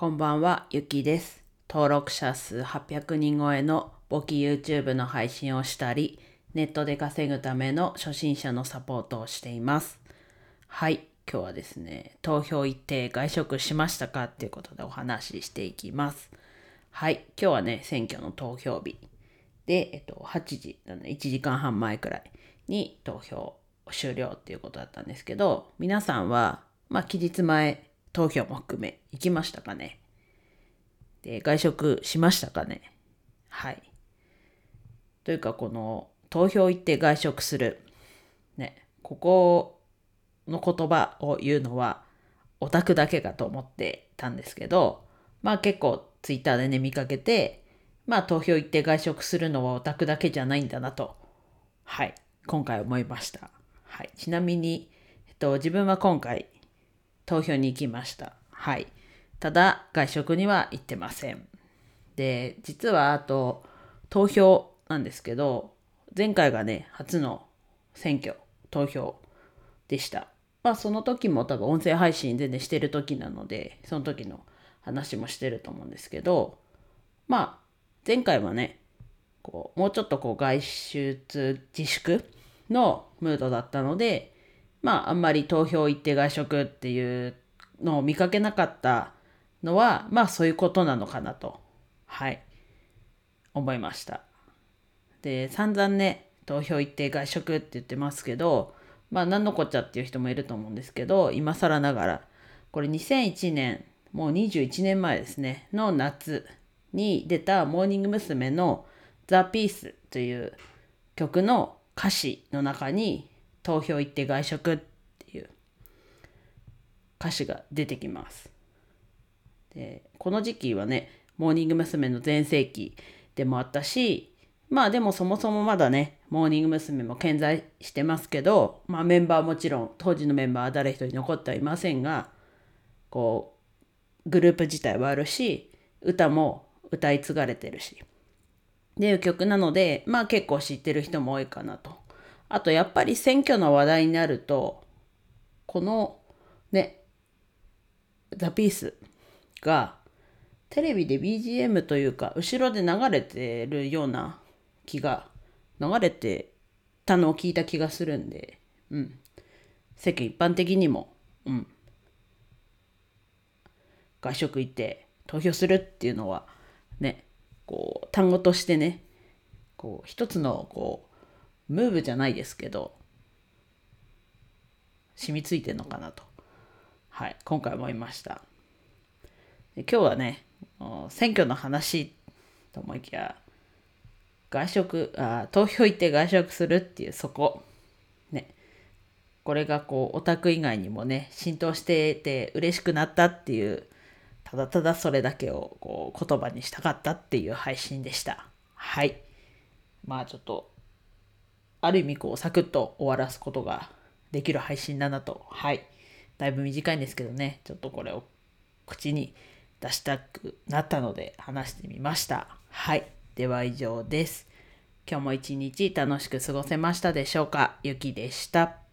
こんばんは、ゆきです。登録者数800人超えの簿記 YouTube の配信をしたり、ネットで稼ぐための初心者のサポートをしています。はい、今日はですね、投票行って外食しましたかっていうことでお話ししていきます。はい、今日はね、選挙の投票日で、えっと、8時、1時間半前くらいに投票終了っていうことだったんですけど、皆さんは、まあ、期日前投票も含め行きましたかねで、外食しましたかねはい。というか、この投票行って外食する。ね、ここの言葉を言うのはオタクだけかと思ってたんですけど、まあ結構ツイッターでね見かけて、まあ投票行って外食するのはオタクだけじゃないんだなと、はい、今回思いました。はい。ちなみに、えっと、自分は今回投票に行きました。はい。ただ、外食には行ってません。で、実はあと、投票なんですけど、前回がね、初の選挙、投票でした。まあ、その時も多分音声配信全然してる時なので、その時の話もしてると思うんですけど、まあ、前回はね、こうもうちょっとこう外出自粛のムードだったので、まあ、あんまり投票行って外食っていうのを見かけなかったのは、まあ、そういうことなのかなと、はい、思いました。で、散々ね、投票行って外食って言ってますけど、まあ、何のこっちゃっていう人もいると思うんですけど、今更ながら、これ2001年、もう21年前ですね、の夏に出たモーニング娘。のザ・ピースという曲の歌詞の中に投票行って外食っていう歌詞が出てきます。でこの時期はねモーニング娘。の全盛期でもあったしまあでもそもそもまだねモーニング娘。も健在してますけど、まあ、メンバーはもちろん当時のメンバーは誰一人残ってはいませんがこうグループ自体はあるし歌も歌い継がれてるしっていう曲なのでまあ結構知ってる人も多いかなと。あとやっぱり選挙の話題になるとこのねザ・ピースがテレビで BGM というか後ろで流れてるような気が流れてたのを聞いた気がするんで、うん、世間一般的にも、うん、外食行って投票するっていうのはねこう単語としてねこう一つのこうムーブじゃないですけど染みついてるのかなと、はい、今回思いました。で今日はね選挙の話と思いきや外食あ投票行って外食するっていうそこねこれがこうオタク以外にもね浸透してて嬉しくなったっていうただただそれだけをこう言葉にしたかったっていう配信でした。はい。まあちょっとある意味こうサクッと終わらすことができる配信だなと。はい。だいぶ短いんですけどね。ちょっとこれを口に出したくなったので話してみました。はい。では以上です。今日も一日楽しく過ごせましたでしょうか？ゆきでした。